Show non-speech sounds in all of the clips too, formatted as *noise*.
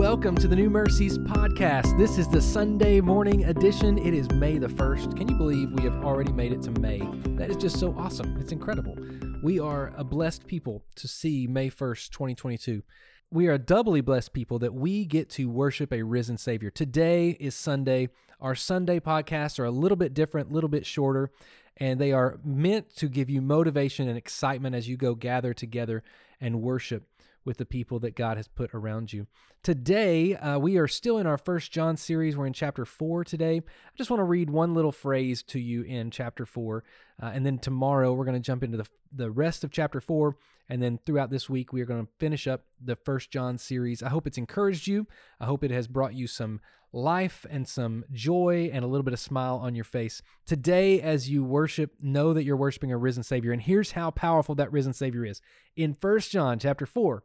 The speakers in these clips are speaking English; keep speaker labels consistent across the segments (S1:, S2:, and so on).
S1: welcome to the New Mercies podcast. This is the Sunday morning edition. It is May the 1st. Can you believe we have already made it to May? That is just so awesome. It's incredible. We are a blessed people to see May 1st, 2022. We are doubly blessed people that we get to worship a risen Savior. Today is Sunday. Our Sunday podcasts are a little bit different, a little bit shorter, and they are meant to give you motivation and excitement as you go gather together and worship with the people that God has put around you. Today, uh, we are still in our First John series. We're in chapter four today. I just want to read one little phrase to you in chapter four, uh, and then tomorrow we're going to jump into the the rest of chapter four, and then throughout this week we are going to finish up the First John series. I hope it's encouraged you. I hope it has brought you some life and some joy and a little bit of smile on your face. Today, as you worship, know that you're worshiping a risen Savior. And here's how powerful that risen Savior is. In First John chapter 4,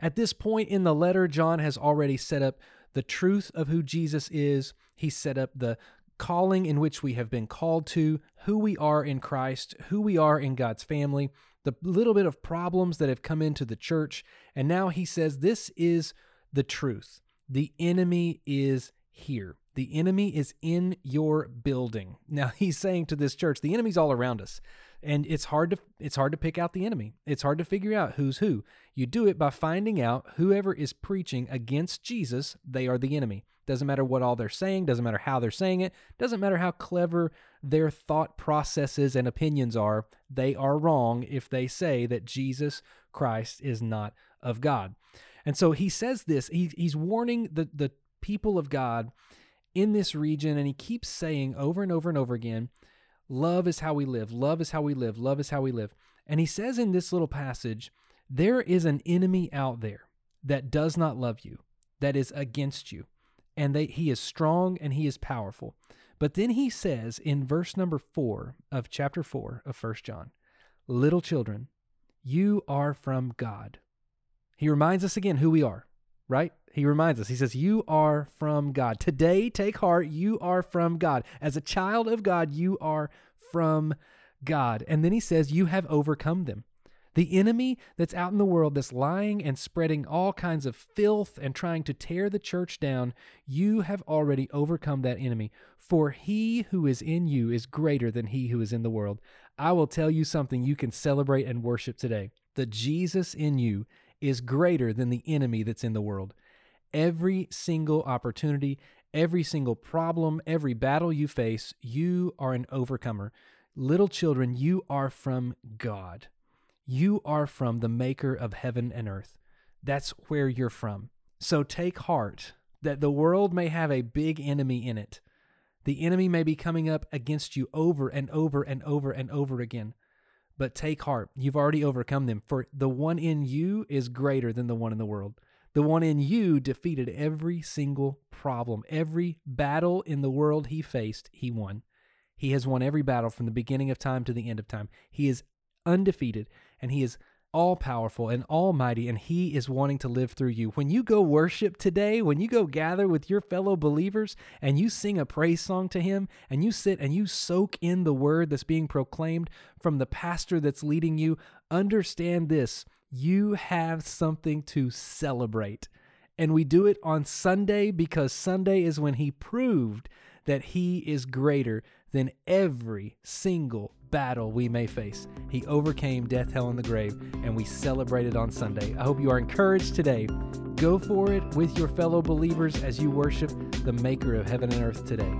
S1: at this point in the letter, John has already set up the truth of who Jesus is. He set up the calling in which we have been called to, who we are in Christ, who we are in God's family, the little bit of problems that have come into the church. And now he says, This is the truth. The enemy is here. The enemy is in your building. *laughs* Now he's saying to this church, the enemy's all around us and it's hard to it's hard to pick out the enemy it's hard to figure out who's who you do it by finding out whoever is preaching against jesus they are the enemy doesn't matter what all they're saying doesn't matter how they're saying it doesn't matter how clever their thought processes and opinions are they are wrong if they say that jesus christ is not of god and so he says this he, he's warning the, the people of god in this region and he keeps saying over and over and over again Love is how we live. Love is how we live. Love is how we live. And he says in this little passage, there is an enemy out there that does not love you, that is against you. And they, he is strong and he is powerful. But then he says in verse number four of chapter four of First John, little children, you are from God. He reminds us again who we are, right? He reminds us, he says, You are from God. Today, take heart, you are from God. As a child of God, you are from God. And then he says, You have overcome them. The enemy that's out in the world that's lying and spreading all kinds of filth and trying to tear the church down, you have already overcome that enemy. For he who is in you is greater than he who is in the world. I will tell you something you can celebrate and worship today. The Jesus in you is greater than the enemy that's in the world every single opportunity, every single problem, every battle you face, you are an overcomer. Little children, you are from God. You are from the maker of heaven and earth. That's where you're from. So take heart that the world may have a big enemy in it. The enemy may be coming up against you over and over and over and over again. But take heart, you've already overcome them, for the one in you is greater than the one in the world. The one in you defeated every single problem, every battle in the world he faced, he won. He has won every battle from the beginning of time to the end of time. He is undefeated and he is all powerful and almighty, and He is wanting to live through you. When you go worship today, when you go gather with your fellow believers and you sing a praise song to Him, and you sit and you soak in the word that's being proclaimed from the pastor that's leading you, understand this you have something to celebrate. And we do it on Sunday because Sunday is when he proved that he is greater than every single battle we may face. He overcame death, hell, and the grave, and we celebrate it on Sunday. I hope you are encouraged today. Go for it with your fellow believers as you worship the Maker of heaven and earth today.